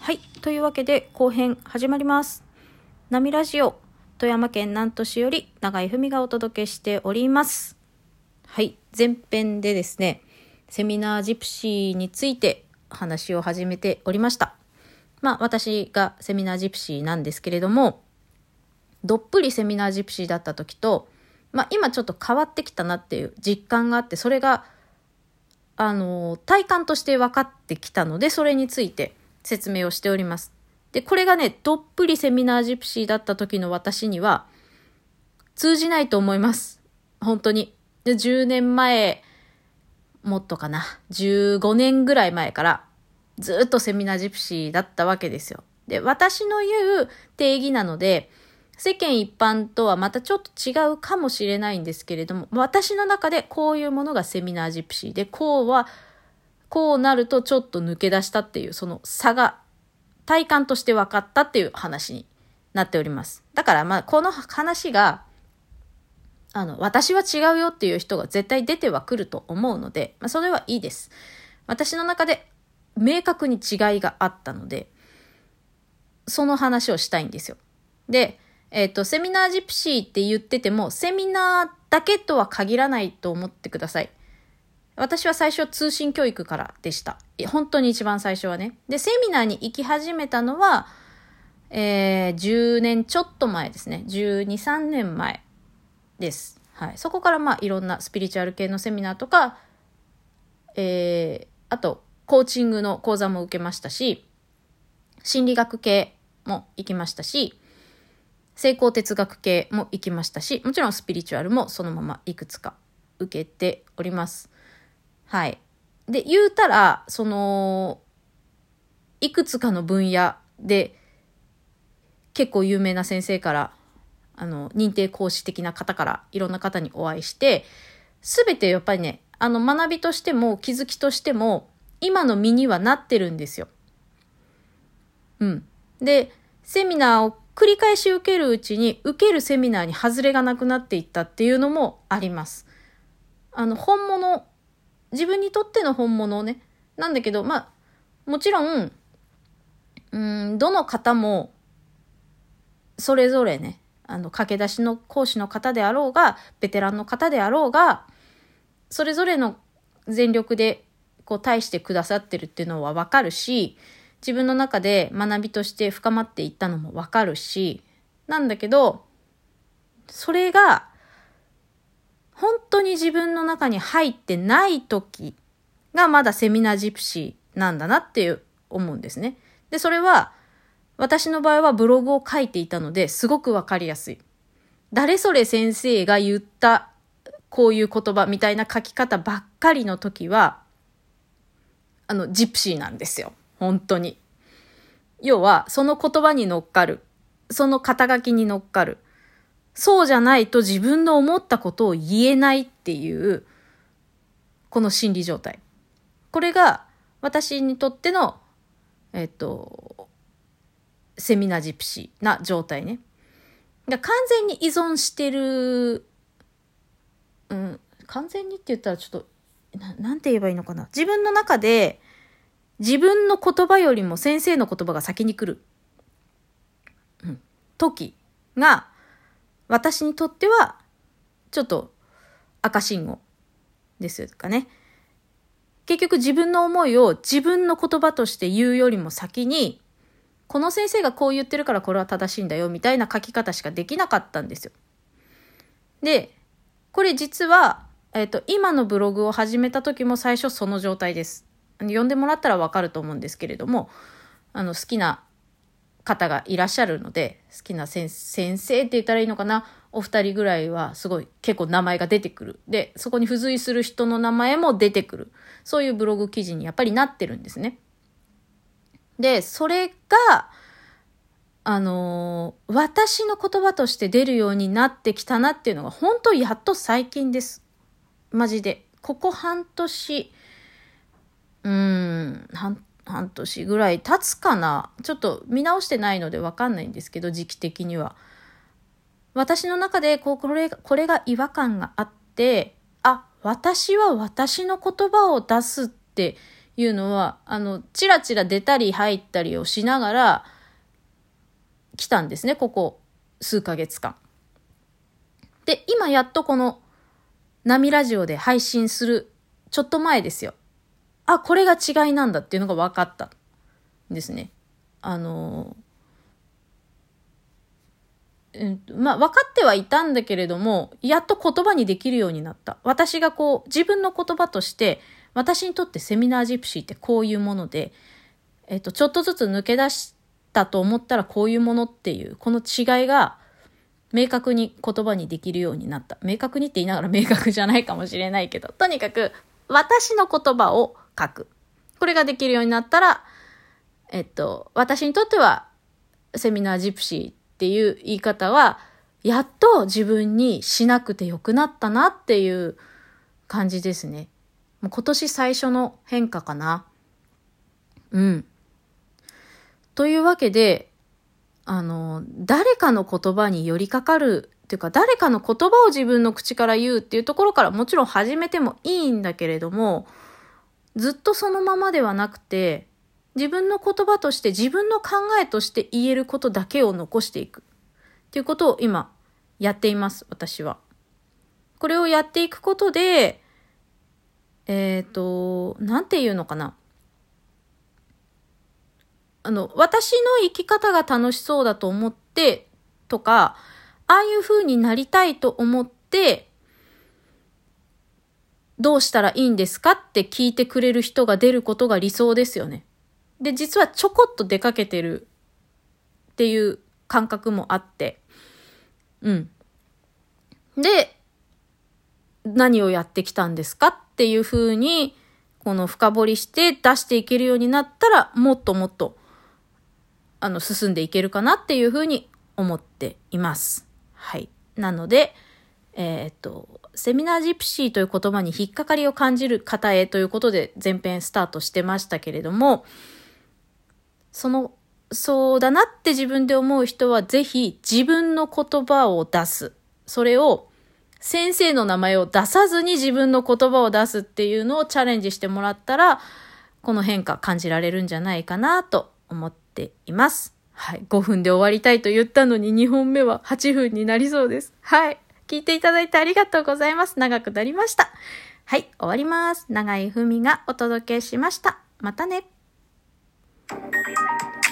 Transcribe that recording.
はい。というわけで後編始まります。波ラジオ、富山県南砺市より長井文がお届けしております。はい。前編でですね、セミナージプシーについて話を始めておりました。まあ私がセミナージプシーなんですけれども、どっぷりセミナージプシーだった時と、まあ今ちょっと変わってきたなっていう実感があって、それが、あの、体感として分かってきたので、それについて説明をしております。で、これがね、どっぷりセミナージプシーだった時の私には、通じないと思います。本当に。で、10年前、もっとかな、15年ぐらい前から、ずっとセミナージプシーだったわけですよ。で、私の言う定義なので、世間一般とはまたちょっと違うかもしれないんですけれども、私の中でこういうものがセミナージプシーで、こうは、こうなるとちょっと抜け出したっていう、その差が体感として分かったっていう話になっております。だからまあこの話が、あの、私は違うよっていう人が絶対出てはくると思うので、まあそれはいいです。私の中で明確に違いがあったので、その話をしたいんですよ。で、えっ、と、セミナージプシーって言ってても、セミナーだけとは限らないと思ってください。私は最初通信教育からでした。本当に一番最初はね。で、セミナーに行き始めたのは、えー、10年ちょっと前ですね。12、3年前です。はい。そこからまあいろんなスピリチュアル系のセミナーとか、えー、あと、コーチングの講座も受けましたし、心理学系も行きましたし、成功哲学系も行きましたし、もちろんスピリチュアルもそのままいくつか受けております。はい。で、言うたら、その、いくつかの分野で、結構有名な先生から、あの、認定講師的な方からいろんな方にお会いして、すべてやっぱりね、あの、学びとしても気づきとしても、今の身にはなってるんですよ。うん。で、セミナーを繰り返し受けるうちに、受けるセミナーに外れがなくなっていったっていうのもあります。あの、本物、自分にとっての本物をね、なんだけど、まあ、もちろん、うん、どの方も、それぞれね、あの、駆け出しの講師の方であろうが、ベテランの方であろうが、それぞれの全力で、こう、対してくださってるっていうのはわかるし、自分の中で学びとして深まっていったのもわかるし、なんだけど、それが、本当に自分の中に入ってない時がまだセミナージプシーなんだなっていう思うんですね。で、それは私の場合はブログを書いていたのですごくわかりやすい。誰それ先生が言ったこういう言葉みたいな書き方ばっかりの時は、あの、ジプシーなんですよ。本当に。要は、その言葉に乗っかる。その肩書きに乗っかる。そうじゃないと自分の思ったことを言えないっていう、この心理状態。これが私にとっての、えっと、セミナジプシーな状態ね。完全に依存してる、うん、完全にって言ったらちょっと、ななんて言えばいいのかな。自分の中で、自分の言葉よりも先生の言葉が先に来る、うん、時が、私にとっては、ちょっと赤信号ですかね。結局自分の思いを自分の言葉として言うよりも先に、この先生がこう言ってるからこれは正しいんだよみたいな書き方しかできなかったんですよ。で、これ実は、えっ、と、今のブログを始めた時も最初その状態です。呼んでもらったらわかると思うんですけれども、あの、好きな方がいらっしゃるので、好きな先生って言ったらいいのかな？お二人ぐらいはすごい結構名前が出てくる。で、そこに付随する人の名前も出てくる。そういうブログ記事にやっぱりなってるんですね。で、それが、あのー、私の言葉として出るようになってきたなっていうのが本当やっと最近です。マジで。ここ半年、うん、半半年ぐらい経つかなちょっと見直してないのでわかんないんですけど、時期的には。私の中でこうこれこれが違和感があって、あ、私は私の言葉を出すっていうのは、あの、ちらちら出たり入ったりをしながら来たんですね、ここ数ヶ月間。で、今やっとこの波ラジオで配信するちょっと前ですよ。あ、これが違いなんだっていうのが分かったんですね。あのうん、まあ、分かってはいたんだけれども、やっと言葉にできるようになった。私がこう、自分の言葉として、私にとってセミナージプシーってこういうもので、えっと、ちょっとずつ抜け出したと思ったらこういうものっていう、この違いが明確に言葉にできるようになった。明確にって言いながら明確じゃないかもしれないけど、とにかく私の言葉を書く。これができるようになったら、えっと、私にとってはセミナージプシーっていう言い方は、やっと自分にしなくてよくなったなっていう感じですね。もう今年最初の変化かな。うん。というわけで、あの、誰かの言葉に寄りかかるっていうか、誰かの言葉を自分の口から言うっていうところからもちろん始めてもいいんだけれども、ずっとそのままではなくて、自分の言葉として自分の考えとして言えることだけを残していくっていうことを今やっています、私は。これをやっていくことで、えっ、ー、と、なんていうのかな。あの、私の生き方が楽しそうだと思ってとか、ああいう風になりたいと思って、どうしたらいいんですかって聞いてくれる人が出ることが理想ですよね。で、実はちょこっと出かけてるっていう感覚もあって、うん。で、何をやってきたんですかっていうふうに、この深掘りして出していけるようになったら、もっともっと、あの、進んでいけるかなっていうふうに思っています。はい。なので、えー、っと、セミナージプシーという言葉に引っかかりを感じる方へということで前編スタートしてましたけれども、その、そうだなって自分で思う人はぜひ自分の言葉を出す。それを先生の名前を出さずに自分の言葉を出すっていうのをチャレンジしてもらったら、この変化感じられるんじゃないかなと思っています。はい。5分で終わりたいと言ったのに2本目は8分になりそうです。はい。聞いていただいてありがとうございます。長くなりました。はい。終わります。長井ふみがお届けしました。またね。Thank you.